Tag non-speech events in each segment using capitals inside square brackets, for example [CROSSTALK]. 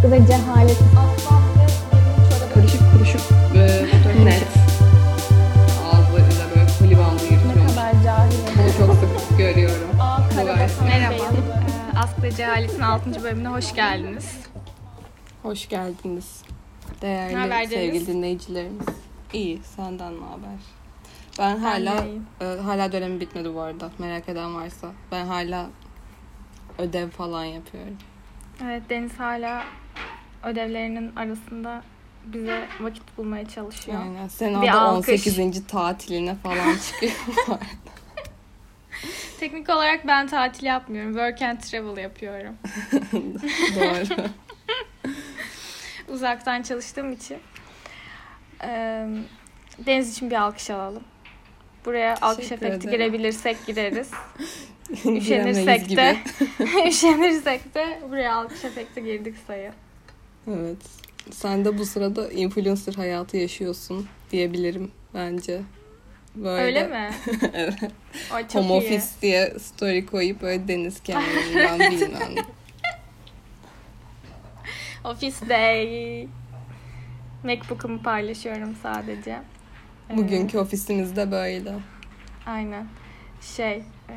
Askı ve cehalet. Aslan ve. Karışık kuruşuk e, fotoğraf net. Ağızlarıyla böyle koli bandı Ne yırtıyormuş. kadar cahil. Bunu çok sık görüyorum. Aa, versiyon. Merhaba. Ee, Askı ve Cehalet'in 6. bölümüne hoş geldiniz. Hoş geldiniz. Ne Değerli haber Deniz? sevgili dinleyicilerimiz. İyi, senden ne haber? Ben hala iyiyim. e, hala dönemi bitmedi bu arada. Merak eden varsa. Ben hala ödev falan yapıyorum. Evet Deniz hala ödevlerinin arasında bize vakit bulmaya çalışıyor. Aynen. Senada alkış. 18. tatiline falan [LAUGHS] çıkıyor. Teknik olarak ben tatil yapmıyorum. Work and travel yapıyorum. [LAUGHS] Doğru. [LAUGHS] Uzaktan çalıştığım için. Ee, Deniz için bir alkış alalım. Buraya alkış Teşekkür efekti ederim. girebilirsek gireriz. Üşenirsek de üşenirsek de buraya alkış efekti girdik sayı. Evet. Sen de bu sırada influencer hayatı yaşıyorsun diyebilirim bence. Böyle Öyle [LAUGHS] mi? evet. Ay, çok Home iyi. office diye story koyup böyle deniz kenarından [LAUGHS] bilmem. Office day. Macbook'umu paylaşıyorum sadece. Ee, Bugünkü ofisimizde böyle. Aynen. Şey, e,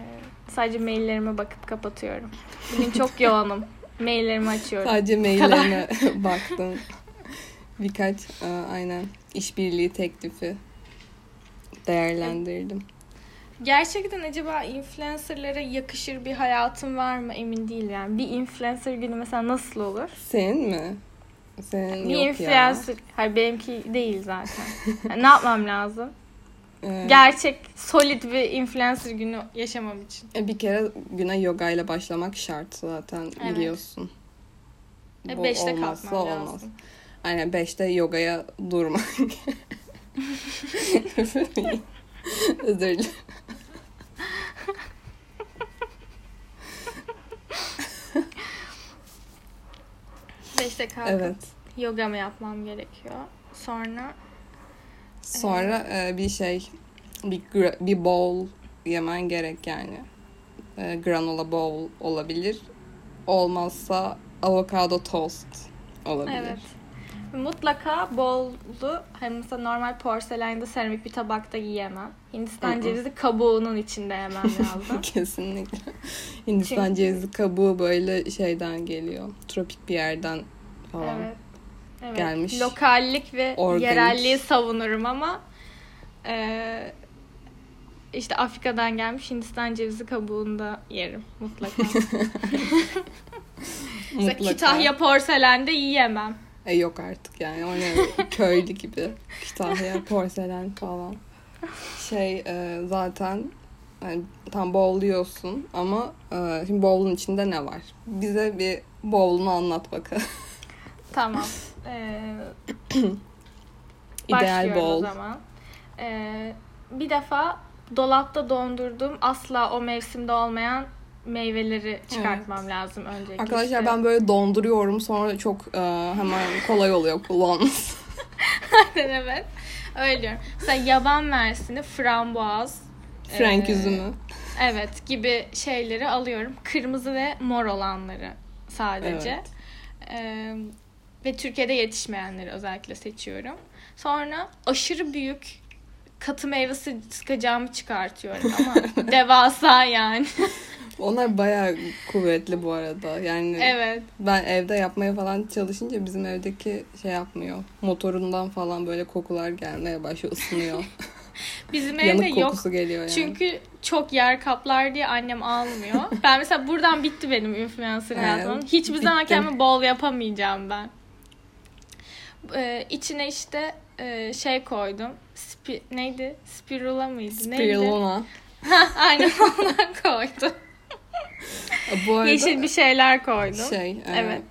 sadece maillerime bakıp kapatıyorum. Bugün çok yoğunum. [LAUGHS] Maillerimi açıyorum. Sadece maillerine [LAUGHS] baktım. Birkaç e, aynen işbirliği teklifi değerlendirdim. Gerçekten acaba influencerlara yakışır bir hayatım var mı emin değilim yani. Bir influencer günü mesela nasıl olur? Senin mi? Senin Bir yok influencer, hayır benimki değil zaten. [LAUGHS] Yani ne yapmam lazım? Ee, Gerçek, solid bir influencer günü yaşamam için. E, Bir kere güne yoga ile başlamak şart zaten Evet. biliyorsun. E, Bu beşte olmazsa olmaz. lazım. Aynen 5'te yogaya durmak. [LAUGHS] Özür dilerim. Beşte kalkıp Evet. yogamı yapmam gerekiyor. Sonra Sonra e, bir şey bir bir bowl yemen gerek yani. E, granola bowl olabilir. Olmazsa avokado toast olabilir. evet. Mutlaka bollu, hani mesela normal porselende seramik bir tabakta yiyemem. Hindistan cevizi kabuğunun içinde yemem [LAUGHS] lazım. Kesinlikle. Hindistan Çünkü- cevizi kabuğu böyle şeyden geliyor. Tropik bir yerden falan. evet. Evet. Gelmiş. Lokallik ve Organik. yerelliği savunurum ama e, işte Afrika'dan gelmiş Hindistan cevizi kabuğunu da yerim mutlaka. [LAUGHS] Mutlaka. Kütahya porselende yiyemem. E yok artık yani o ne köylü gibi Kütahya [LAUGHS] porselen falan. Şey e, zaten hani, tam bowluyorsun ama e, şimdi bowlun içinde ne var? Bize bir bowlunu anlat bakalım. Tamam. Ee, [CLEARS THROAT] İdeal Başlıyorum o zaman. Ee, bir defa dolapta dondurduğum asla o mevsimde olmayan meyveleri çıkartmam lazım öncelikle. Arkadaşlar İşte- ben böyle donduruyorum sonra çok e, hemen kolay oluyor kullanması. [LAUGHS] [LAUGHS] evet. Öyle diyorum. Mesela yaban mersini, frambuaz, Frank ee, üzümü. evet gibi şeyleri alıyorum. Kırmızı ve mor olanları sadece. Evet. Ee, ve Türkiye'de yetişmeyenleri özellikle seçiyorum. Sonra aşırı büyük katı meyvesi sıkacağımı çıkartıyorum ama [LAUGHS] devasa yani. [LAUGHS] Onlar bayağı kuvvetli bu arada. Yani evet. ben evde yapmaya falan çalışınca bizim evdeki şey yapmıyor. Motorundan falan böyle kokular gelmeye başlıyor, ısınıyor. [LAUGHS] Bizim evde Yanık yok. kokusu geliyor yani. Çünkü çok yer kaplar diye annem almıyor. Ben mesela buradan bitti benim influencer hayatım. Hiçbir zaman bitti. kendime bol yapamayacağım ben. Ee, içine işte e, şey koydum. Spi- neydi? Spirula mıydı? Neydi? Spirulina. Aynen [LAUGHS] ondan koydum. Bu arada Yeşil bir şeyler koydum. şey, e, Evet.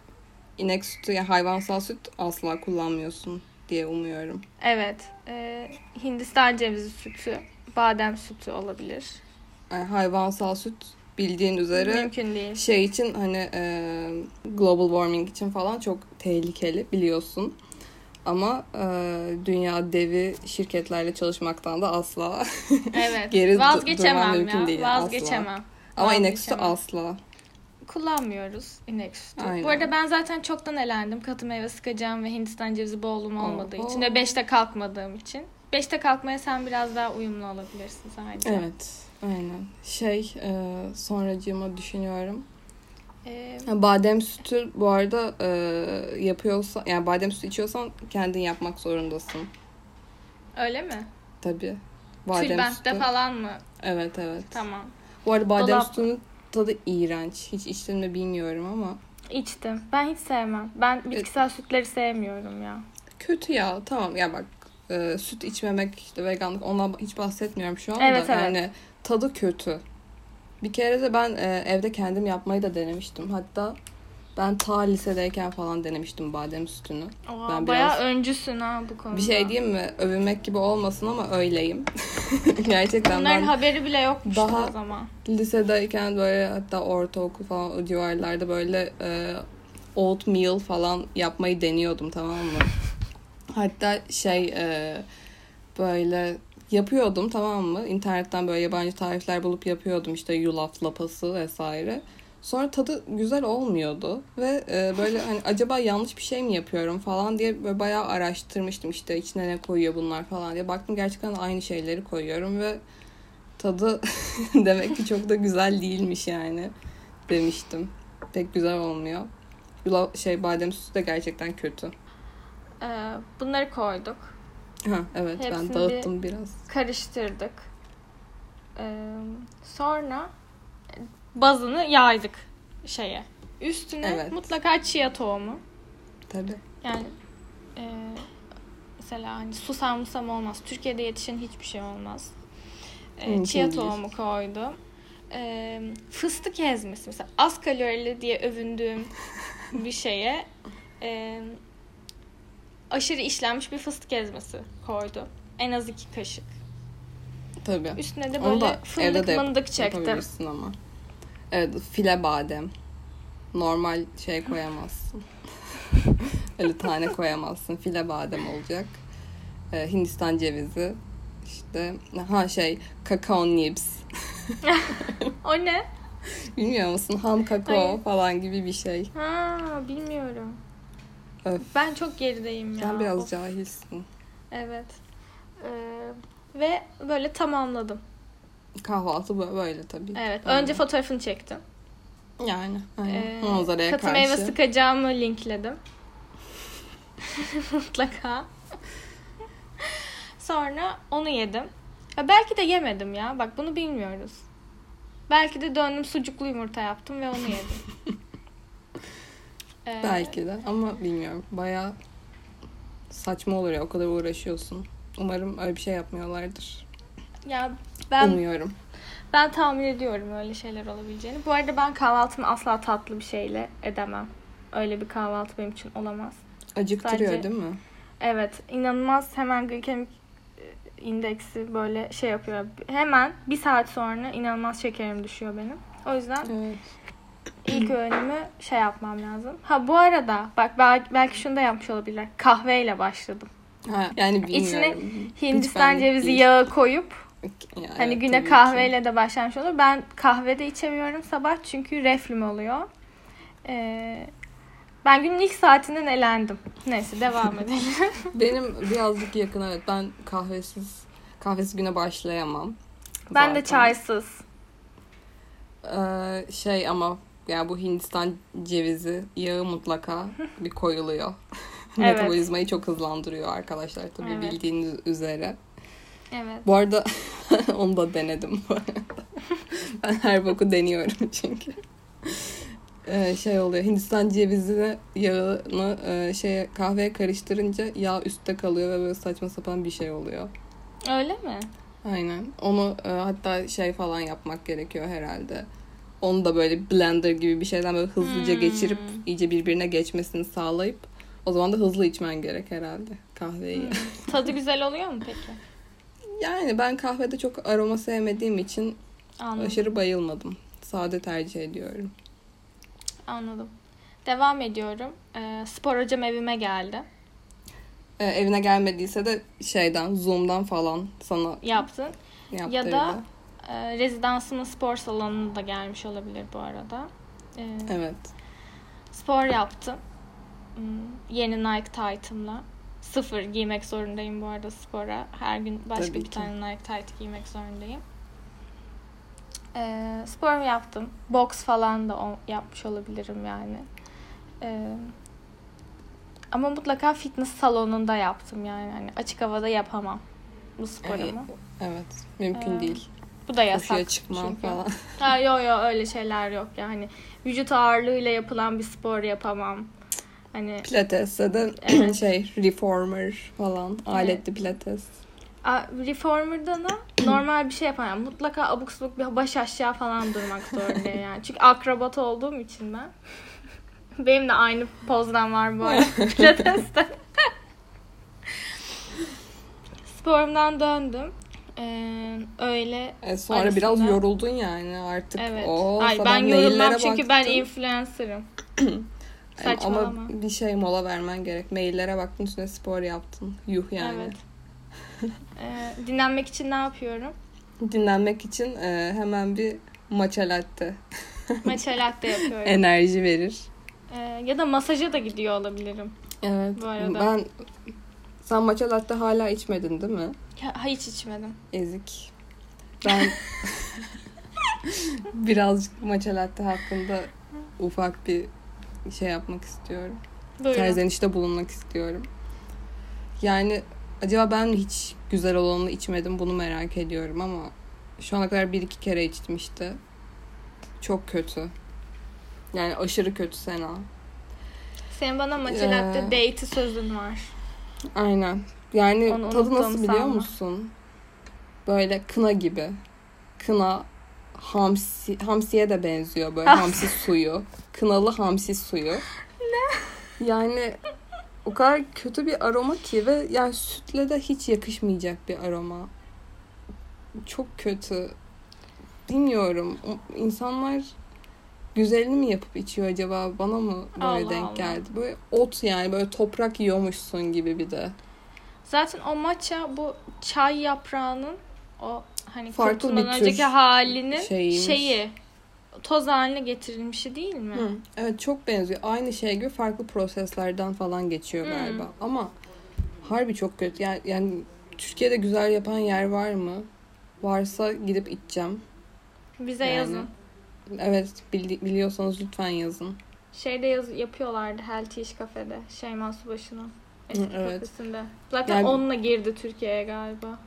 inek sütü ya hayvansal süt asla kullanmıyorsun diye umuyorum. Evet. e, Hindistan cevizi sütü, badem sütü olabilir. Yani hayvansal süt bildiğin üzere Mümkün değil. şey için hani e, global warming için falan çok tehlikeli biliyorsun. Ama e, dünya devi şirketlerle çalışmaktan da asla. [LAUGHS] Evet. Geri Vazgeçemem mümkün ya. değil asla. Vazgeçemem. Ama inek sütü Vazgeçemem. asla. kullanmıyoruz inek sütü. Aynen. Bu arada ben zaten çoktan elendim. Katı meyve sıkacağım ve Hindistan cevizi boğulum olmadığı Oho. için ve 5'te kalkmadığım için. 5'te kalkmaya sen biraz daha uyumlu olabilirsin sadece. Evet. Aynen. Şey e, sonracığıma düşünüyorum. Ee, badem sütü bu arada e, yapıyorsan yani badem sütü içiyorsan kendin yapmak zorundasın. öyle mi? Tabii. Badem Tülbentte sütü. falan mı? Evet evet. Tamam. Bu arada badem Dolap- sütünün tadı iğrenç. Hiç içtin mi bilmiyorum ama. İçtim. Ben hiç sevmem. Ben bitkisel sütleri sevmiyorum ya. Kötü ya tamam ya bak e, süt içmemek işte veganlık ondan hiç bahsetmiyorum şu anda. Evet, evet. Yani tadı kötü. Bir kere de ben e, evde kendim yapmayı da denemiştim. Hatta ben ta lisedeyken falan denemiştim badem sütünü. Oha, Ben bayağı öncüsün ha bu konuda. Bir şey diyeyim mi? Övünmek gibi olmasın ama öyleyim. [LAUGHS] Gerçekten Bunların ben haberi bile yokmuş daha- o zaman. lisedeyken böyle hatta ortaokul falan o civarlarda böyle e, oatmeal falan yapmayı deniyordum tamam mı? [LAUGHS] Hatta şey e, böyle yapıyordum tamam mı? İnternetten böyle yabancı tarifler bulup yapıyordum işte yulaf lapası vesaire. Sonra tadı güzel olmuyordu ve e, böyle hani [LAUGHS] acaba yanlış bir şey mi yapıyorum falan diye böyle bayağı araştırmıştım işte içine ne koyuyor bunlar falan diye. Baktım gerçekten aynı şeyleri koyuyorum ve tadı [LAUGHS] demek ki çok da güzel değilmiş yani demiştim. Pek güzel olmuyor. Yulaf şey badem sütü de gerçekten kötü. Ee, bunları koyduk. Ha evet Hepsini ben dağıttım biraz. Karıştırdık. Ee, sonra bazını yaydık şeye. Üstüne Evet. mutlaka chia tohumu. Tabii. Yani e, mesela hani susam musam olmaz. Türkiye'de yetişen hiçbir şey olmaz. E, chia tohumu koydum. E, fıstık ezmesi mesela az kalorili diye övündüğüm bir şeye e, aşırı işlenmiş bir fıstık ezmesi koydum. En az iki kaşık. Tabii. Üstüne de Onu da böyle evde fındık de mındık çektim. ama. Evet file badem. Normal şey koyamazsın. [LAUGHS] Öyle tane koyamazsın. File badem olacak. Ee, Hindistan cevizi. İşte ha şey kakao nibs. [LAUGHS] O ne? Bilmiyor musun? Ham kakao Hayır. falan gibi bir şey. Ha bilmiyorum. Öf. Ben çok gerideyim ya. Sen biraz Of. cahilsin. Evet. Ee, ve böyle tamamladım. Kahvaltı bö- böyle tabii. Evet. Aynen. Önce fotoğrafını çektim. Yani. Aynen. Ee, Manzaraya katı karşı. meyve sıkacağımı linkledim. [LAUGHS] Mutlaka. Sonra onu yedim. Ya belki de yemedim ya. Bak bunu bilmiyoruz. Belki de döndüm sucuklu yumurta yaptım ve onu yedim. [LAUGHS] Ee, Belki de ama bilmiyorum. Baya saçma olur ya o kadar uğraşıyorsun. Umarım öyle bir şey yapmıyorlardır. Ya ben Umuyorum. ben tahmin ediyorum öyle şeyler olabileceğini. Bu arada ben kahvaltımı asla tatlı bir şeyle edemem. Öyle bir kahvaltı benim için olamaz. Acıktırıyor Sadece- değil mi? Evet, inanılmaz hemen glikemik e, indeksi böyle şey yapıyor. Hemen bir saat sonra inanılmaz şekerim düşüyor benim. O yüzden Evet. İlk öğünümü şey yapmam lazım. Ha bu arada bak belki, belki şunu da yapmış olabilirler. Kahveyle başladım. Ha, yani bilmiyorum. İçine Hindistan cevizi değil. yağı koyup Ya, hani evet, güne tabii ki. kahveyle de başlamış olur. Ben kahve de içemiyorum sabah çünkü reflüm oluyor. Ee, ben günün ilk saatinden elendim. Neyse devam [LAUGHS] edelim. Benim birazcık yakın evet. Ben kahvesiz kahvesiz güne başlayamam. ben de Zaten. çaysız. Ee, şey ama yani bu Hindistan cevizi yağı mutlaka [LAUGHS] bir koyuluyor. Evet. Metabolizmayı çok hızlandırıyor arkadaşlar tabii Evet. bildiğiniz üzere. Evet. Bu arada [LAUGHS] onu da denedim bu arada. [LAUGHS] ben her boku deniyorum çünkü. Ee, şey oluyor Hindistan cevizi yağını e, şeye kahveye karıştırınca yağ üstte kalıyor ve böyle saçma sapan bir şey oluyor. Öyle mi? Aynen. Onu e, hatta şey falan yapmak gerekiyor herhalde. Onu da böyle blender gibi bir şeyden böyle hızlıca Hmm. geçirip iyice birbirine geçmesini sağlayıp o zaman da hızlı içmen gerek herhalde kahveyi. Hmm. [LAUGHS] Tadı güzel oluyor mu peki? Yani ben kahvede çok aroma sevmediğim için Anladım. aşırı bayılmadım. Sade tercih ediyorum. Anladım. Devam ediyorum. Ee, spor hocam evime geldi. E, evine gelmediyse de şeyden Zoom'dan falan sana Yaptın. yaptırdı. Ya da e, rezidansımın spor salonuna da gelmiş olabilir bu arada. Ee, Evet. Spor yaptım. Hmm, Yeni Nike Tight'ımla. Sıfır giymek zorundayım bu arada spora. Her gün başka Tabii bir ki. tane Nike Tight giymek zorundayım. Ee, spor yaptım. Boks falan da yapmış olabilirim yani. Ee, ama mutlaka fitness salonunda yaptım yani. Hani açık havada yapamam bu sporumu. Evet. Mümkün Ee, değil. Bu da yasak. Koşuya çıkmam çünkü. falan. Ha yo yo öyle şeyler yok yani. Vücut ağırlığıyla yapılan bir spor yapamam. Hani Pilates'te de [CLEARS THROAT] Evet. şey reformer falan. Aletli pilates. a- reformer'da da [CLEARS THROAT] normal bir şey yapamam. Mutlaka abuk sabuk bir baş aşağı falan durmak zorundayım yani. Çünkü akrobat olduğum için ben. [LAUGHS] Benim de aynı pozdan var bu arada [LAUGHS] pilateste. [LAUGHS] Sporumdan döndüm. Ee, öyle E sonra Arasında- biraz yoruldun yani artık. evet. O Ay ben yorulmam çünkü ben influencer'ım. [CLEARS THROAT] Ama Saçmalama. bir şey mola vermen gerek. Maillere baktın üstüne spor yaptın. Yuh yani. Evet. Ee, dinlenmek için ne yapıyorum? [LAUGHS] Dinlenmek için e, hemen bir matcha latte [LAUGHS] Matcha latte yapıyorum. enerji verir. Ee, ya da masaja da gidiyor olabilirim. Evet. Bu arada. Ben sen matcha latte hala içmedin değil mi? Ha, hiç içmedim. Ezik. Ben [LAUGHS] birazcık matcha latte hakkında ufak bir şey yapmak istiyorum. Buyurun. Serzenişte bulunmak istiyorum. Yani acaba ben hiç güzel olanını içmedim bunu merak ediyorum ama şu ana kadar bir iki kere içtim işte. Çok kötü. Yani aşırı kötü Sena. Senin bana matcha Ee, latte date'i sözün var. Aynen. Yani Onu tadı nasıl biliyor sanma. musun? Böyle kına gibi. Kına hamsi hamsiye de benziyor böyle hamsi suyu. Kınalı hamsi suyu. Ne? Yani o kadar kötü bir aroma ki ve yani sütle de hiç yakışmayacak bir aroma. Çok kötü. Bilmiyorum. İnsanlar güzelini mi yapıp içiyor acaba? Bana mı böyle Allah denk Allah. geldi? Böyle ot yani böyle toprak yiyormuşsun gibi bir de. Zaten o matcha bu çay yaprağının o hani Farklı bir tür önceki halinin şeyiymiş. şeyi toz haline getirilmişi değil mi? Hı, Evet çok benziyor. Aynı şey gibi farklı proseslerden falan geçiyor Hı. galiba. Ama harbi çok kötü. Yani, yani Türkiye'de güzel yapan yer var mı? Varsa gidip içeceğim. Bize Yani. yazın. Evet bili- biliyorsanız lütfen yazın. Şeyde yaz yapıyorlardı Healthy Iş Cafe'de. Şeyma Subaşı'nın eski evet. kafesinde. Zaten Yani- onunla girdi Türkiye'ye galiba.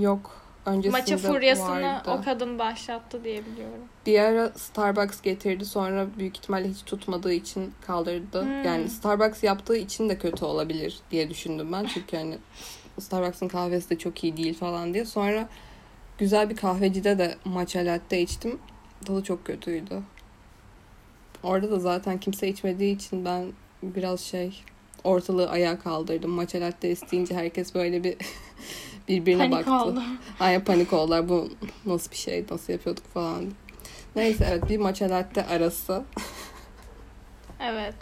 Yok. Öncesinde Maça furyasını vardı. o kadın başlattı diye biliyorum. Bir ara Starbucks getirdi sonra büyük ihtimalle hiç tutmadığı için kaldırdı. Hmm. Yani Starbucks yaptığı için de kötü olabilir diye düşündüm ben. Çünkü hani Starbucks'ın kahvesi de çok iyi değil falan diye. Sonra güzel bir kahvecide de matcha latte içtim. Tadı çok kötüydü. Orada da zaten kimse içmediği için ben biraz şey ortalığı ayağa kaldırdım. Matcha latte isteyince herkes böyle bir [LAUGHS] birbirine Panik baktı. oldu. Ay panik oldular. Bu nasıl bir şey? Nasıl yapıyorduk falan. Neyse evet bir matcha latte arası. Evet.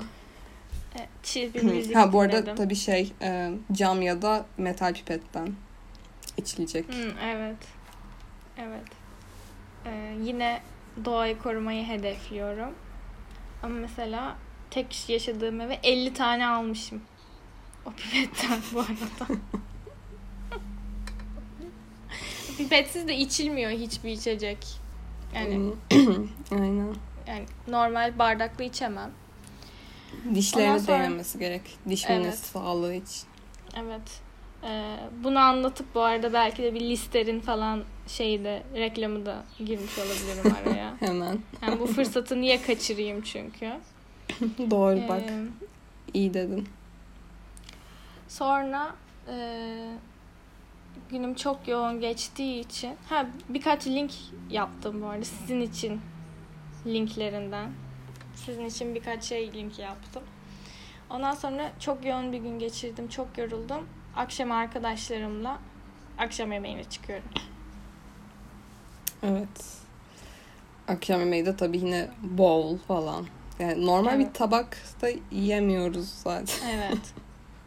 E, Chill bir müzik ha bu arada dinledim. tabii şey e, cam ya da metal pipetten içilecek. Hı, evet. Evet. Ee, yine doğayı korumayı hedefliyorum. Ama mesela tek yaşadığım eve 50 tane almışım. O pipetten bu arada. [LAUGHS] Pipetsiz de içilmiyor hiçbir içecek. Yani. [COUGHS] Aynen. yani normal bardaklı içemem. Dişlerine sonra- değmemesi gerek. Diş Evet. sağlığı için. Evet. Ee, bunu anlatıp bu arada belki de bir listerin falan şeyi de reklamı da girmiş olabilirim araya. [LAUGHS] Hemen. Yani bu fırsatı niye kaçırayım çünkü. [LAUGHS] Doğru bak. Ee, İyi dedin. sonra e, günüm çok yoğun geçtiği için ha birkaç link yaptım bu arada sizin için linklerinden. Sizin için birkaç şey link yaptım. Ondan sonra çok yoğun bir gün geçirdim. Çok yoruldum. Akşam arkadaşlarımla akşam yemeğine çıkıyorum. Evet. Akşam yemeği de tabii yine bowl falan. Yani normal Evet. bir tabakta yiyemiyoruz zaten. Evet.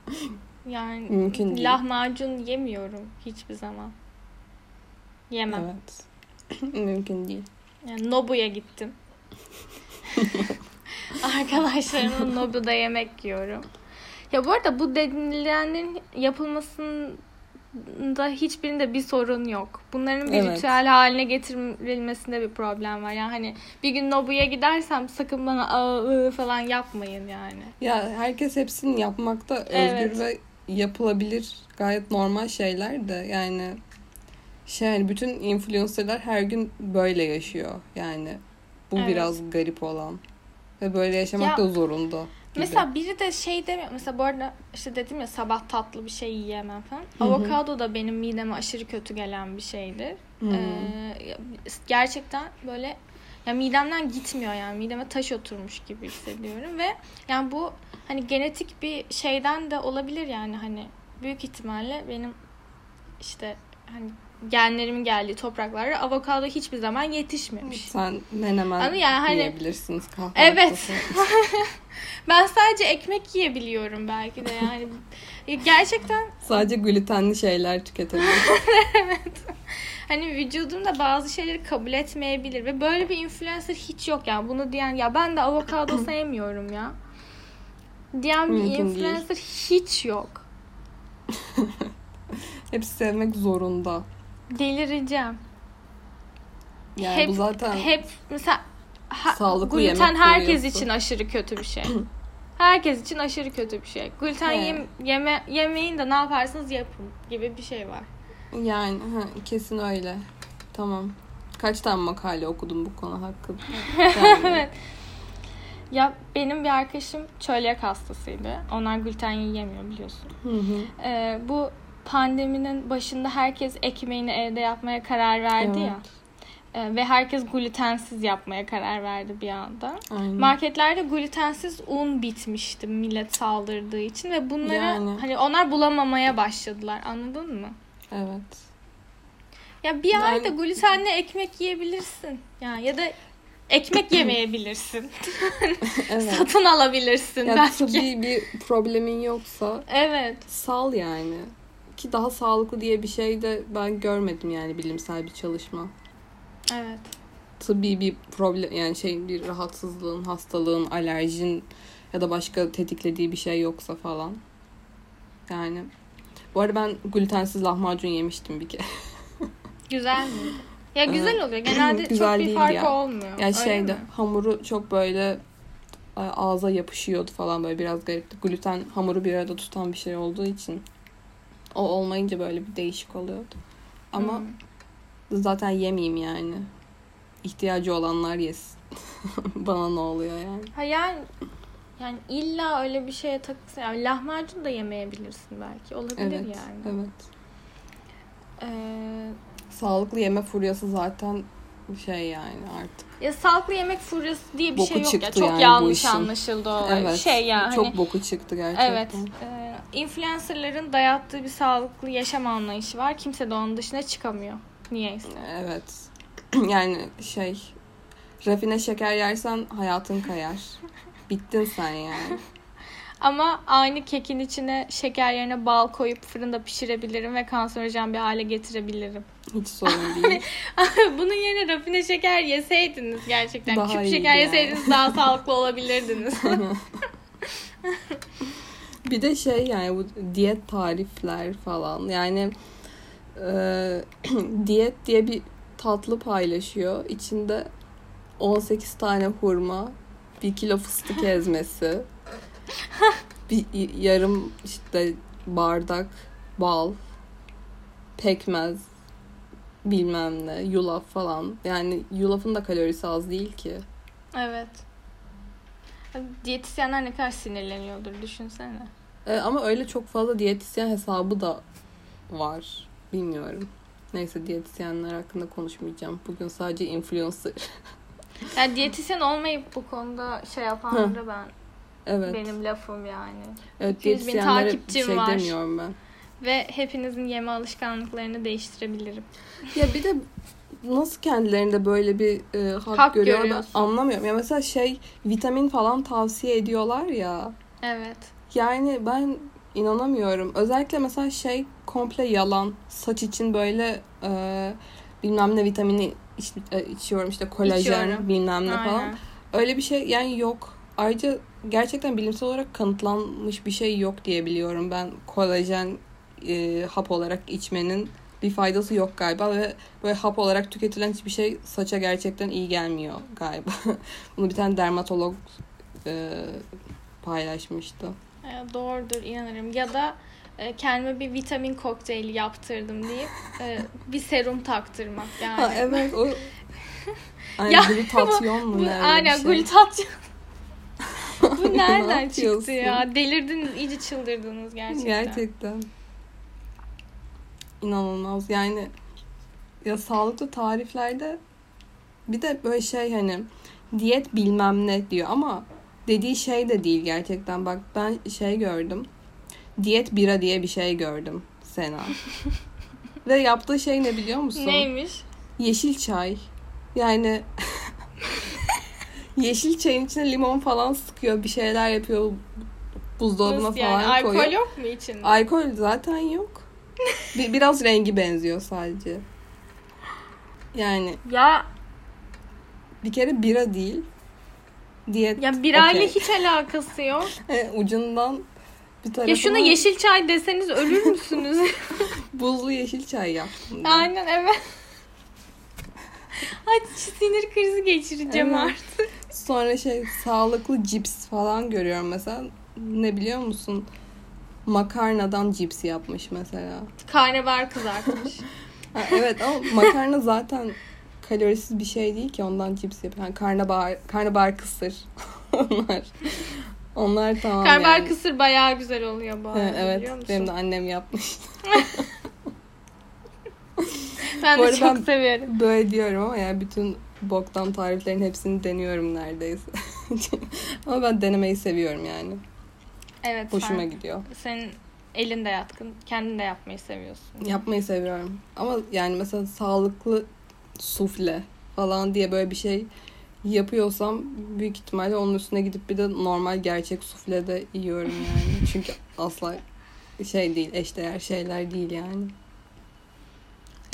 [LAUGHS] Yani Mümkün değil. lahmacun yemiyorum hiçbir zaman. Yemem. Evet. [LAUGHS] Mümkün değil. Yani Nobu'ya gittim. [LAUGHS] Arkadaşlarımla Nobu'da yemek yiyorum. Ya bu arada bu denilenlerin yapılmasında hiçbirinde bir sorun yok. Bunların bir Evet. ritüel haline getirilmesinde bir problem var. Yani hani bir gün Nobu'ya gidersem sakın bana aa falan yapmayın yani. Ya herkes hepsini yapmakta özgür Evet. ve yapılabilir gayet normal şeyler de yani şey yani bütün influencerlar her gün böyle yaşıyor yani bu Evet. biraz garip olan ve böyle yaşamak Ya, da zorunda gibi. Mesela biri de şey demiyor. Mesela bu arada işte dedim ya sabah tatlı bir şey yiyemem falan. Hı hı. Avokado da benim mideme aşırı kötü gelen bir şeydir. Ee, gerçekten böyle ya midemden gitmiyor yani mideme taş oturmuş gibi hissediyorum ve yani bu hani genetik bir şeyden de olabilir yani hani büyük ihtimalle benim işte hani genlerimin geldiği topraklarda avokado hiçbir zaman yetişmemiş. Sen menemen Ama yani hani- yiyebilirsiniz kahvaltıda. Evet. [LAUGHS] Ben sadece ekmek yiyebiliyorum belki de yani. Ya Gerçekten [LAUGHS] Sadece glutenli şeyler tüketebilirim. [LAUGHS] hani vücudum da bazı şeyleri kabul etmeyebilir ve böyle bir influencer hiç yok yani bunu diyen ya ben de avokado [CLEARS THROAT] sevmiyorum ya diyen bir Mümkün değil. influencer hiç yok. Hepsi sevmek zorunda. Delireceğim. Yani Hep- bu zaten Hep mesela ha, Sağlıklı gluten yemek herkes furyası. için aşırı kötü bir şey. herkes için aşırı kötü bir şey. Gluten yem, yeme, yemeyin de ne yaparsanız yapın gibi bir şey var. yani ha, kesin öyle. Tamam. Kaç tane makale okudum bu konu hakkında. [LAUGHS] Evet. Ya benim bir arkadaşım çölyak hastasıydı. Onlar gluten yiyemiyor biliyorsun. Hı hı. Ee, bu pandeminin başında herkes ekmeğini evde yapmaya karar verdi Evet. ya. Ee, ve herkes glutensiz yapmaya karar verdi bir anda. Aynen. Marketlerde glutensiz un bitmişti millet saldırdığı için ve bunları Yani. hani onlar bulamamaya başladılar. Anladın mı? Evet. Ya bir Yani- ayda glutenli ekmek yiyebilirsin. Ya ya da ekmek [CLEARS THROAT] yemeyebilirsin. [LAUGHS] [LAUGHS] Evet. Satın alabilirsin Ya belki. tıbbi bir problemin yoksa Evet. sal yani. Ki daha sağlıklı diye bir şey de ben görmedim yani bilimsel bir çalışma. Evet. Tıbbi bir problem yani şey bir rahatsızlığın, hastalığın, alerjin ya da başka tetiklediği bir şey yoksa falan. Yani bu arada ben glutensiz lahmacun yemiştim bir kere. [LAUGHS] Güzel mi? Ya güzel oluyor. Genelde Güzel [CLEARS THROAT] çok bir farkı ya. olmuyor. Yani şeyde mi? hamuru çok böyle e, ağza yapışıyordu falan böyle biraz garipti. Gluten hamuru bir arada tutan bir şey olduğu için o olmayınca böyle bir değişik oluyordu. Ama Hmm. zaten yemeyeyim yani. İhtiyacı olanlar yesin. [LAUGHS] Bana ne oluyor yani? Ha yani yani illa öyle bir şeye takılsa yani lahmacun da yemeyebilirsin belki. Olabilir Evet. yani. Evet. Ee, Sağlıklı yeme furyası zaten şey yani artık. ya sağlıklı yemek furyası diye bir Boku şey yok ya. Çok yani yanlış anlaşıldı o. Evet. Şey ya Çok hani boku çıktı gerçekten. Evet. E, influencerların dayattığı bir sağlıklı yaşam anlayışı var. Kimse de onun dışına çıkamıyor. Niyeyse. Evet. [CLEARS THROAT] yani şey rafine şeker yersen hayatın kayar. Bittin sen yani. [LAUGHS] Ama aynı kekin içine şeker yerine bal koyup fırında pişirebilirim ve kanserojen bir hale getirebilirim. Hiç sorun [LAUGHS] değil. Bunun yerine rafine şeker yeseydiniz gerçekten. Daha Küp şeker yani. yeseydiniz daha sağlıklı olabilirdiniz. [LAUGHS] Bir de şey yani bu diyet tarifler falan yani e, [CLEARS THROAT] diyet diye bir tatlı paylaşıyor. İçinde 18 tane hurma, bir kilo fıstık [LAUGHS] ezmesi, bir yarım işte bardak bal, pekmez, bilmem ne, yulaf falan. Yani yulafın da kalorisi az değil ki. evet. Diyetisyenler ne kadar sinirleniyordur düşünsene. E, ama öyle çok fazla diyetisyen hesabı da var. Bilmiyorum. Neyse diyetisyenler hakkında konuşmayacağım. Bugün sadece influencer. [LAUGHS] Yani diyetisyen olmayıp bu konuda şey yapan da ben Evet. benim lafım yani. evet 200 bin takipçim şey var. demiyorum ben. Ve hepinizin yeme alışkanlıklarını değiştirebilirim. Ya bir de nasıl kendilerinde böyle bir e, hak, Hak görüyorlar ben anlamıyorum. Ya mesela şey vitamin falan tavsiye ediyorlar ya. Evet. Yani ben inanamıyorum. Özellikle mesela şey komple yalan. Saç için böyle e, bilmem ne vitamini iç, e, içiyorum işte kolajen İçiyorum. bilmem ne falan. Aynen. Öyle bir şey yani yok. Ayrıca gerçekten bilimsel olarak kanıtlanmış bir şey yok diye biliyorum. Ben kolajen e, hap olarak içmenin bir faydası yok galiba ve böyle hap olarak tüketilen hiçbir şey saça gerçekten iyi gelmiyor galiba. [LAUGHS] Bunu bir tane dermatolog e, paylaşmıştı. E, doğrudur inanırım. Ya da e, kendime bir vitamin kokteyli yaptırdım deyip e, bir serum taktırmak yani. Ha evet o [LAUGHS] Ay, Ya, glutatyon mu Bu, aynen şey. glutatyon. [LAUGHS] Bu Ne nereden çıktı ya? Delirdiniz, iyice çıldırdınız gerçekten. Gerçekten. İnanılmaz. Yani ya sağlıklı tariflerde bir de böyle şey hani diyet bilmem ne diyor ama dediği şey de değil gerçekten. Bak ben şey gördüm. Diyet bira diye bir şey gördüm Sena. [LAUGHS] Ve yaptığı şey ne biliyor musun? Neymiş? Yeşil çay. Yani [LAUGHS] yeşil çayın içine limon falan sıkıyor, bir şeyler yapıyor. Buzdolabına Nasıl falan yani? Alkol koyuyor. yok mu içinde? Alkol zaten yok. Bir, biraz rengi benziyor sadece. Yani Ya bir kere bira değil. Diyet. ya birayla okey. hiç alakası yok. [LAUGHS] E, ucundan bir tarafına ya şuna yeşil çay deseniz ölür müsünüz? [LAUGHS] buzlu yeşil çay yaptım. ben. Aynen evet. Ay sinir krizi geçireceğim Evet. artık. Sonra şey sağlıklı cips falan görüyorum mesela. Ne biliyor musun? Makarnadan cips yapmış mesela. Karnabahar kızartmış. [LAUGHS] Ha, evet ama makarna zaten kalorisiz bir şey değil ki ondan cips yapıyor. Yani karnabahar, karnabahar kısır. [LAUGHS] onlar. Onlar tamam Karnabahar yani. kısır bayağı güzel oluyor bu arada evet biliyor musun? benim de annem yapmış. [LAUGHS] Ben Bu de çok ben- severim. Böyle diyorum ama yani bütün boktan tariflerin hepsini deniyorum neredeyse. ama ben denemeyi seviyorum yani. Evet Hoşuma sen, gidiyor. senin elin de yatkın. Kendin de yapmayı seviyorsun. Yapmayı seviyorum. Ama yani mesela sağlıklı sufle falan diye böyle bir şey yapıyorsam büyük ihtimalle onun üstüne gidip bir de normal gerçek sufle de yiyorum yani. [LAUGHS] Çünkü asla şey değil, eşdeğer şeyler değil yani.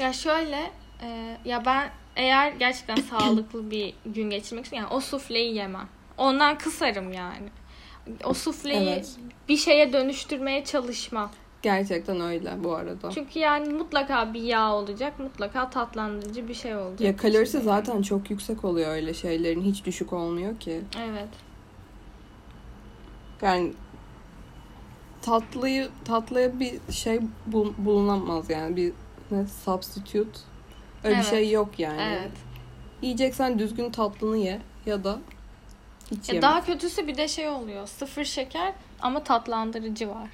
Ya şöyle e, ya ben eğer gerçekten sağlıklı bir gün geçirmek istiyorum yani o sufleyi yemem. Ondan kısarım yani. O sufleyi Evet. bir şeye dönüştürmeye çalışmam. Gerçekten öyle bu arada. Çünkü yani mutlaka bir yağ olacak. Mutlaka tatlandırıcı bir şey olacak. Ya kalorisi içinde. zaten çok yüksek oluyor öyle şeylerin. Hiç düşük olmuyor ki. Evet. Yani tatlıyı tatlıya bir şey bul- bulunamaz yani bir ne substitute öyle Evet. bir şey yok yani. Evet. Yiyeceksen düzgün tatlını ye ya da hiç Ya yeme. daha kötüsü bir de şey oluyor. Sıfır şeker ama tatlandırıcı var.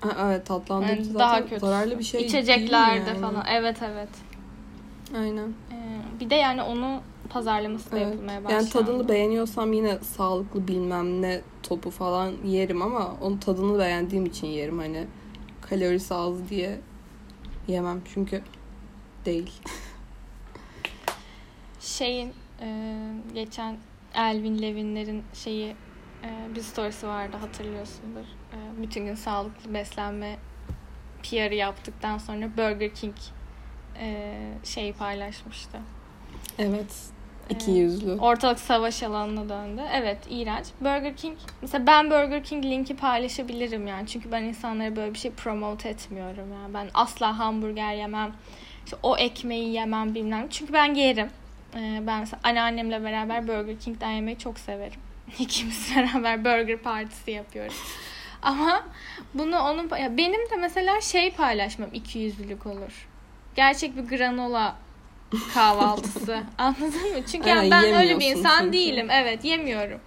Ha, evet tatlandırıcı Yani zaten daha kötüsü. zararlı bir şey İçeceklerde değil yani. falan. Evet evet. Aynen. Ee, bir de yani onu pazarlaması da Evet. yapılmaya başlandı. Yani tadını beğeniyorsam yine sağlıklı bilmem ne topu falan yerim ama onun tadını beğendiğim için yerim hani kalorisi az diye yemem çünkü değil. [LAUGHS] Şeyin e, geçen Elvin Levin'lerin şeyi e, bir storiesi vardı hatırlıyorsundur. E, bütün gün sağlıklı beslenme PR'ı yaptıktan sonra Burger King e, şeyi paylaşmıştı. Evet. İki Ee, yüzlü. Ortalık savaş alanına döndü. Evet iğrenç. Burger King mesela ben Burger King linki paylaşabilirim yani. Çünkü ben insanlara böyle bir şey promote etmiyorum yani. Ben asla hamburger yemem. İşte o ekmeği yemem bilmem. Çünkü ben yerim. Ee, ben mesela anneannemle beraber Burger King'den yemeyi çok severim. [LAUGHS] İkimiz beraber burger partisi yapıyoruz. Ama bunu onun ya benim de mesela şey paylaşmam iki yüzlülük olur. Gerçek bir granola kahvaltısı. [LAUGHS] Anladın mı? Çünkü yani Aynen, ben öyle bir insan çünkü. değilim. Evet yemiyorum.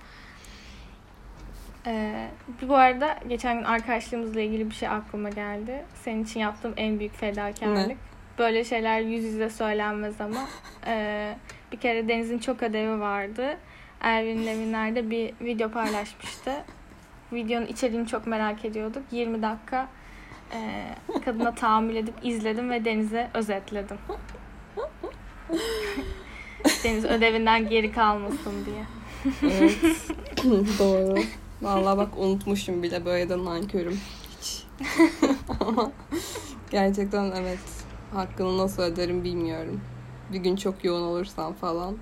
Ee, bu arada geçen gün arkadaşlığımızla ilgili bir şey aklıma geldi. Senin için yaptığım en büyük fedakarlık. Ne? Böyle şeyler yüz yüze söylenmez ama ee, [LAUGHS] bir kere Deniz'in çok ödevi vardı. Ervin Levinler'de bir video paylaşmıştı. Videonun içeriğini çok merak ediyorduk. 20 dakika ee, kadına tahammül edip izledim ve Deniz'e özetledim. [LAUGHS] Deniz ödevinden geri kalmasın diye. Evet. [LAUGHS] Doğru. Vallahi bak unutmuşum bile böyle de nankörüm. Hiç. Ama gerçekten evet. Hakkını nasıl öderim bilmiyorum. bir gün çok yoğun olursan falan.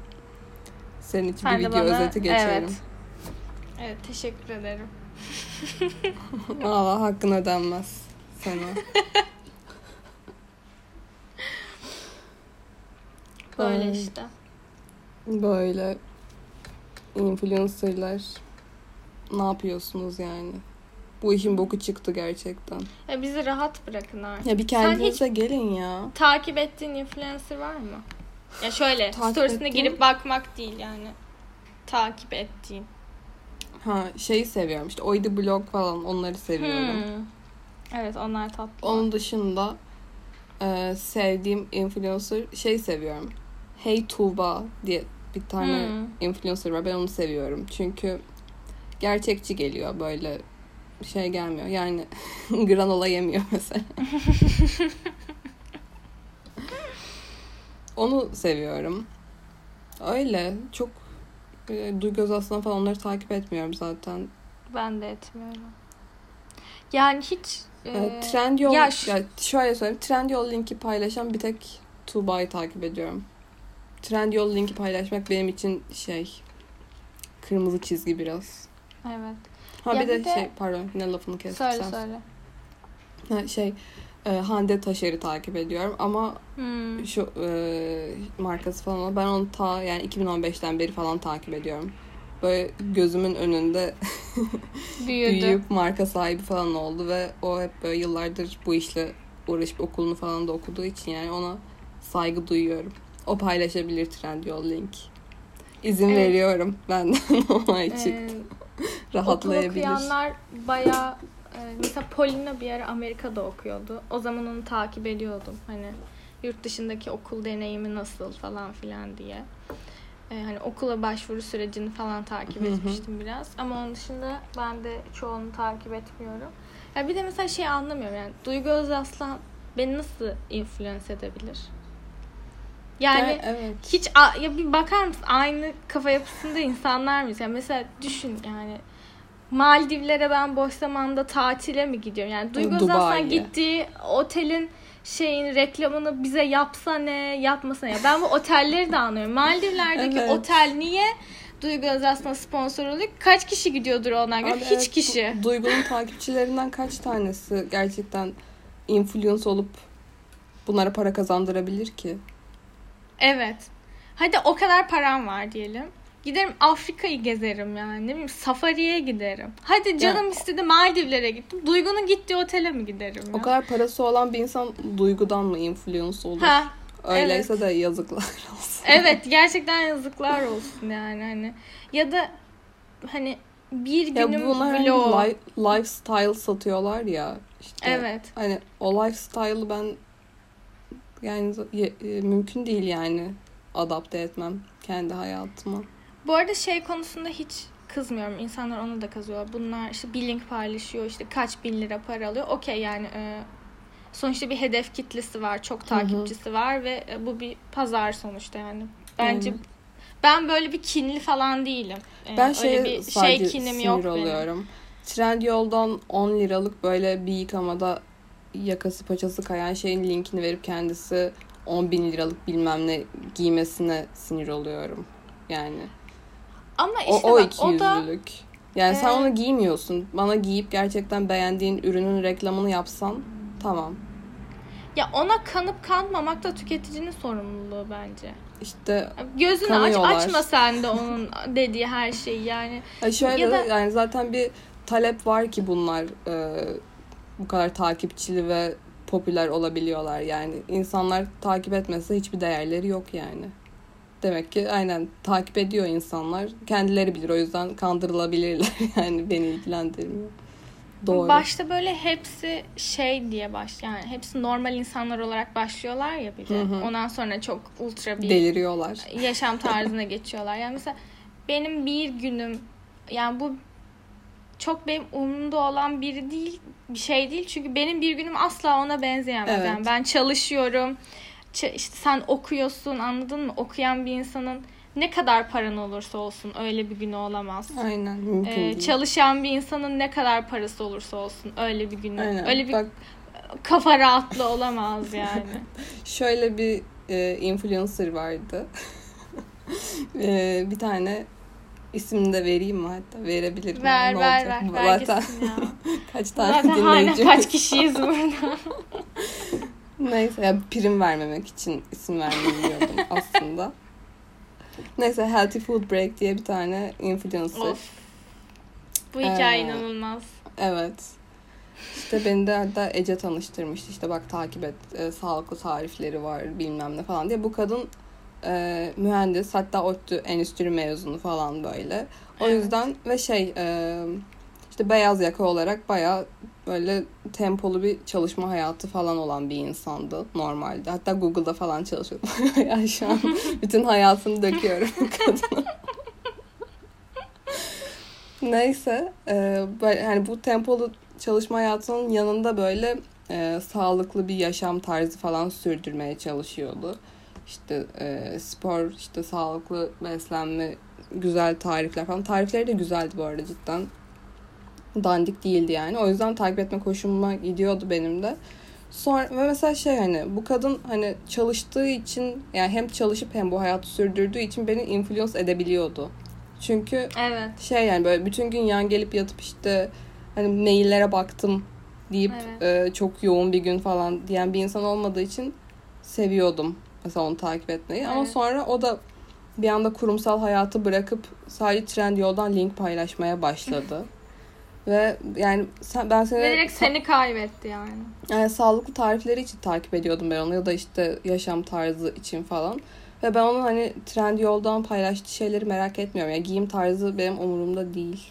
Senin için Sen bir de video bana- özeti geçerim. Evet. Evet teşekkür ederim. [LAUGHS] Valla hakkın ödenmez sana. [LAUGHS] Böyle işte. Böyle influencerlar ne yapıyorsunuz yani? Bu işin boku çıktı gerçekten. Ya bizi rahat bırakın artık. Ya bir kendinize gelin ya. Takip ettiğin influencer var mı? Ya şöyle storiesine girip bakmak değil yani. Takip ettiğin. Ha şeyi seviyorum işte Oydu Blog falan onları seviyorum. Hmm. Evet onlar tatlı. Onun dışında e, sevdiğim influencer şey seviyorum. Hey Tuğba diye bir tane Hmm. influencer var. Ben onu seviyorum. Çünkü gerçekçi geliyor böyle şey gelmiyor. Yani [LAUGHS] granola yemiyor mesela. [LAUGHS] onu seviyorum. Öyle çok e, Duygu Özaslan falan onları takip etmiyorum zaten. Ben de etmiyorum. Yani hiç E, e, Trendyol, ya ya şu- şöyle söyleyeyim. Trendyol linki paylaşan bir tek Tuğba'yı takip ediyorum. Trendyol linki paylaşmak benim için şey kırmızı çizgi biraz. evet. Ha Ya bir de, şey pardon yine lafını kestim. Söyle sen. söyle. Ha, şey e, Hande Taşer'i takip ediyorum ama Hmm. şu e, markası falan ben onu ta yani 2015'ten beri falan takip ediyorum. Böyle gözümün önünde [LAUGHS] Büyüdü. büyüyüp marka sahibi falan oldu ve o hep böyle yıllardır bu işle uğraşıp okulunu falan da okuduğu için yani ona saygı duyuyorum. O paylaşabilir Trendyol link. İzin Evet. veriyorum benden [LAUGHS] onay çıktı. Ee, [LAUGHS] okul Rahatlayabilir. okuyanlar bayağı e, mesela Polina bir ara Amerika'da okuyordu. O zaman onu takip ediyordum. Hani yurt dışındaki okul deneyimi nasıl falan filan diye. E, hani okula başvuru sürecini falan takip etmiştim biraz. Ama onun dışında ben de çoğunu takip etmiyorum. Ya bir de mesela şey anlamıyorum yani Duygu Özaslan beni nasıl influence edebilir? Yani Ya, evet. hiç ya bir bakar mısın aynı kafa yapısında insanlar mıyız? Yani mesela düşün yani Maldivlere ben boş zamanda tatile mi gidiyorum? Yani Duygu Özaslan gittiği otelin şeyin reklamını bize yapsa ne yapmasa ne. Ben bu otelleri de anlıyorum. Maldivler'deki Evet. otel niye Duygu Özaslan sponsor oluyor? Kaç kişi gidiyordur ona göre? Abi Hiç evet, kişi. Du- Duygu'nun takipçilerinden kaç tanesi gerçekten influence olup bunlara para kazandırabilir ki? Evet. Hadi o kadar param var diyelim. Giderim Afrika'yı gezerim yani. Ne bileyim safariye giderim. Hadi canım istedi Maldivlere gittim. Duygu'nun gittiği otele mi giderim ya? O kadar parası olan bir insan Duygu'dan mı influence olur? Ha, Öyleyse de yazıklar [LAUGHS] olsun. evet gerçekten yazıklar olsun yani hani. Ya da hani bir Ya günüm hani vlog. li- lifestyle satıyorlar ya. işte. Evet. Hani o lifestyle'ı ben yani e, mümkün değil yani adapte etmem kendi hayatıma. Bu arada şey konusunda hiç kızmıyorum. İnsanlar onu da kazıyor. Bunlar işte bir link paylaşıyor. işte kaç bin lira para alıyor. Okey yani e, sonuçta bir hedef kitlesi var. Çok takipçisi var ve e, bu bir pazar sonuçta yani. Bence Aynen. ben böyle bir kinli falan değilim. E, Ben öyle şeye bir şey kinim yok benim. oluyorum. Trendyol'dan 10 liralık böyle bir yıkamada yakası paçası kayan şeyin linkini verip kendisi 10 bin liralık bilmem ne giymesine sinir oluyorum. Yani Ama o, işte o bak, iki o da. Yani sen Ee, onu giymiyorsun. Bana giyip gerçekten beğendiğin ürünün reklamını yapsan tamam. ya ona kanıp kanmamak da tüketicinin sorumluluğu bence. İşte Gözünü aç açma sen de onun [LAUGHS] dediği her şeyi yani. Ha şöyle Ya da- yani zaten bir talep var ki bunlar e, bu kadar takipçili ve popüler olabiliyorlar yani. insanlar takip etmese hiçbir değerleri yok yani. Demek ki aynen takip ediyor insanlar. Kendileri bilir o yüzden kandırılabilirler [LAUGHS] yani beni ilgilendirmiyor. Doğru. Başta böyle hepsi şey diye baş yani hepsi normal insanlar olarak başlıyorlar ya bir de. Hı hı. Ondan sonra çok ultra bir Deliriyorlar. yaşam [LAUGHS] tarzına geçiyorlar. Yani mesela benim bir günüm yani bu çok benim umurumda olan biri değil bir şey değil. Çünkü benim bir günüm asla ona benzeyemez. Evet. Yani ben çalışıyorum. işte sen okuyorsun anladın mı? Okuyan bir insanın ne kadar paran olursa olsun öyle bir günü olamaz. Aynen mümkün Ee, değil. çalışan bir insanın ne kadar parası olursa olsun öyle bir günü Aynen. öyle bir Bak kafa rahatlığı olamaz yani. [LAUGHS] şöyle bir e, influencer vardı. [LAUGHS] E, bir tane ismini de vereyim mi hatta? Verebilirim. Ver Ne ver ver. Ver Zaten [LAUGHS] kaç tane Zaten dinleyici. kaç kişiyiz burada. [LAUGHS] Neyse ya prim vermemek için isim vermeliyordum [LAUGHS] aslında. Neyse Healthy Food Break diye bir tane influencer. of. Bu hikaye Ee, inanılmaz. Evet. İşte beni de hatta Ece tanıştırmıştı. İşte bak takip et e, sağlıklı tarifleri var bilmem ne falan diye. Bu kadın e, mühendis hatta ODTÜ endüstri mezunu falan böyle. O Evet. yüzden ve şey e, işte beyaz yaka olarak bayağı böyle tempolu bir çalışma hayatı falan olan bir insandı normalde. Hatta Google'da falan çalışıyordu. [LAUGHS] ya şu an [LAUGHS] bütün hayatını döküyorum kadına. Neyse, e, böyle hani bu tempolu çalışma hayatının yanında böyle e, sağlıklı bir yaşam tarzı falan sürdürmeye çalışıyordu. İşte e, spor, işte sağlıklı beslenme, güzel tarifler falan. Tarifleri de güzeldi bu arada cidden. Dandik değildi yani. O yüzden takip etme hoşuma gidiyordu benim de. Sonra ve mesela şey hani bu kadın hani çalıştığı için yani hem çalışıp hem bu hayatı sürdürdüğü için beni influence edebiliyordu. Çünkü Evet. şey yani böyle bütün gün yan gelip yatıp işte hani maillere baktım deyip e, çok yoğun bir gün falan diyen bir insan olmadığı için seviyordum mesela onu takip etmeyi. Ama Evet. sonra o da bir anda kurumsal hayatı bırakıp sadece Trendyol'dan link paylaşmaya başladı. [LAUGHS] Ve yani sen, ben seni direkt seni kaybetti yani. yani sağlıklı tarifleri için takip ediyordum ben onu ya da işte yaşam tarzı için falan. Ve ben onun hani Trendyol'dan paylaştığı şeyleri merak etmiyorum. Yani giyim tarzı benim umurumda değil.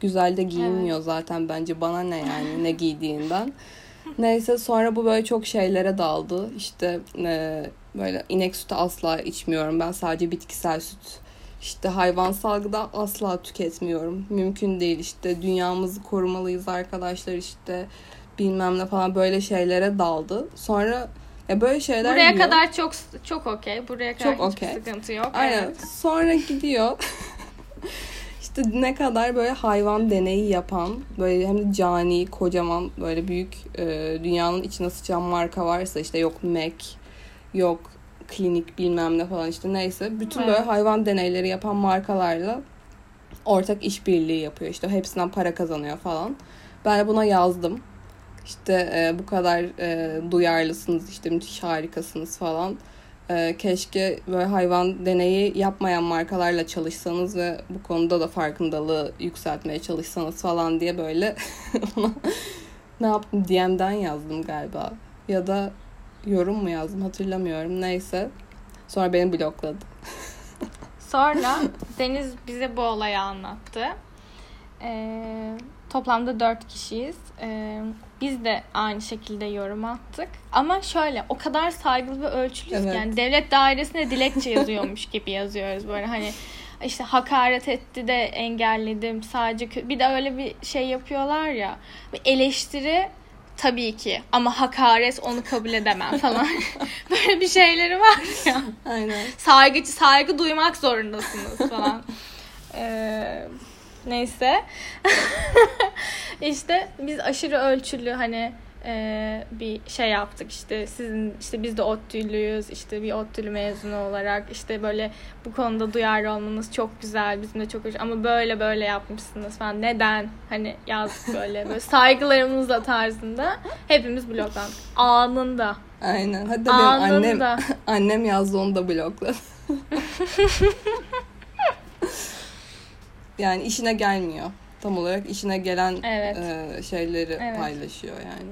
Güzel de giyinmiyor zaten bence. Bana ne yani ne giydiğinden. [LAUGHS] Neyse sonra bu böyle çok şeylere daldı. İşte e, böyle inek sütü asla içmiyorum. Ben sadece bitkisel süt. İşte hayvansal gıda asla tüketmiyorum. Mümkün değil işte dünyamızı korumalıyız arkadaşlar işte bilmem ne falan böyle şeylere daldı. Sonra ya böyle şeyler Buraya yiyor. kadar çok çok okey. Buraya kadar Çok hiçbir okey. sıkıntı yok. Aynen. Evet. Sonra gidiyor. [LAUGHS] ne kadar böyle hayvan deneyi yapan, böyle hem de cani, kocaman, böyle büyük e, dünyanın içine sıçan marka varsa işte yok Mac, yok klinik bilmem ne falan işte neyse. Bütün böyle Evet. hayvan deneyleri yapan markalarla ortak işbirliği yapıyor. İşte hepsinden para kazanıyor falan. Ben de buna yazdım. İşte e, bu kadar e, duyarlısınız, işte müthiş harikasınız falan. E, keşke böyle hayvan deneyi yapmayan markalarla çalışsanız ve bu konuda da farkındalığı yükseltmeye çalışsanız falan diye böyle [LAUGHS] ne yaptım DM'den yazdım galiba. Ya da yorum mu yazdım hatırlamıyorum. Neyse. Sonra beni blokladı. [LAUGHS] Sonra Deniz bize bu olayı anlattı. Ee, toplamda dört kişiyiz. Ee, biz de aynı şekilde yorum attık. Ama şöyle o kadar saygılı ve ölçülüyüz Evet. yani devlet dairesine dilekçe yazıyormuş [LAUGHS] gibi yazıyoruz böyle hani işte hakaret etti de engelledim sadece bir de öyle bir şey yapıyorlar ya bir eleştiri tabii ki ama hakaret onu kabul edemem falan [LAUGHS] böyle bir şeyleri var ya Aynen. saygı saygı duymak zorundasınız falan. Ee, [LAUGHS] neyse. [LAUGHS] işte biz aşırı ölçülü hani e, bir şey yaptık. İşte sizin işte biz de ODTÜ'lüyüz işte bir ODTÜ'lü mezunu olarak. İşte böyle bu konuda duyarlı olmanız çok güzel bizim de çok hoş ama böyle böyle yapmışsınız falan. Neden? Hani yazdık böyle. Böyle [LAUGHS] saygılarımızla tarzında hepimiz bloklandık. Anında. Aynen. Hatta benim annem anında [LAUGHS] annem yazdı onu da blokladı. Yani işine gelmiyor. Tam olarak işine gelen Evet. e, şeyleri Evet. paylaşıyor yani.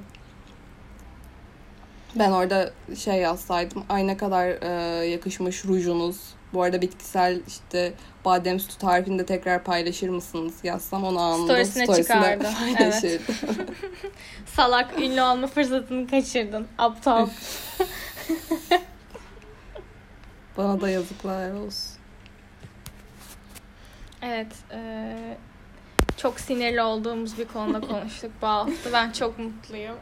Ben orada şey yazsaydım ay ne kadar e, yakışmış rujunuz. Bu arada bitkisel işte badem sütü tarifini de tekrar paylaşır mısınız yazsam onu anında Storiesine storiesine çıkardı. [LAUGHS] paylaşırdı. [LAUGHS] Salak ünlü olma fırsatını kaçırdın. Aptal. [LAUGHS] Bana da yazıklar olsun. Evet. eee, çok sinirli olduğumuz bir konuda konuştuk bu hafta. Ben çok mutluyum.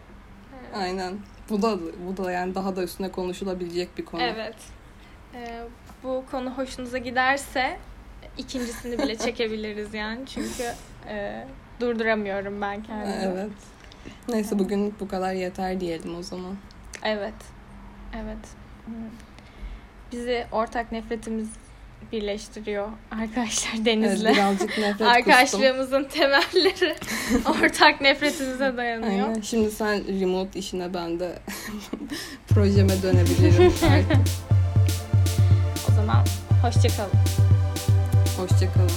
Aynen. Bu da bu da yani daha da üstüne konuşulabilecek bir konu. Evet. Eee, bu konu hoşunuza giderse ikincisini bile [LAUGHS] çekebiliriz yani. Çünkü eee, durduramıyorum ben kendimi. Evet. Neyse bugün bu kadar yeter diyelim o zaman. Evet. Evet. Bizi ortak nefretimiz birleştiriyor arkadaşlar Evet, Deniz'le. birazcık nefret [LAUGHS] kustum. Arkadaşlığımızın temelleri [LAUGHS] ortak nefretimize dayanıyor. Aynen. Şimdi sen remote işine ben de [LAUGHS] projeme dönebilirim artık. O zaman hoşçakalın. Hoşçakalın.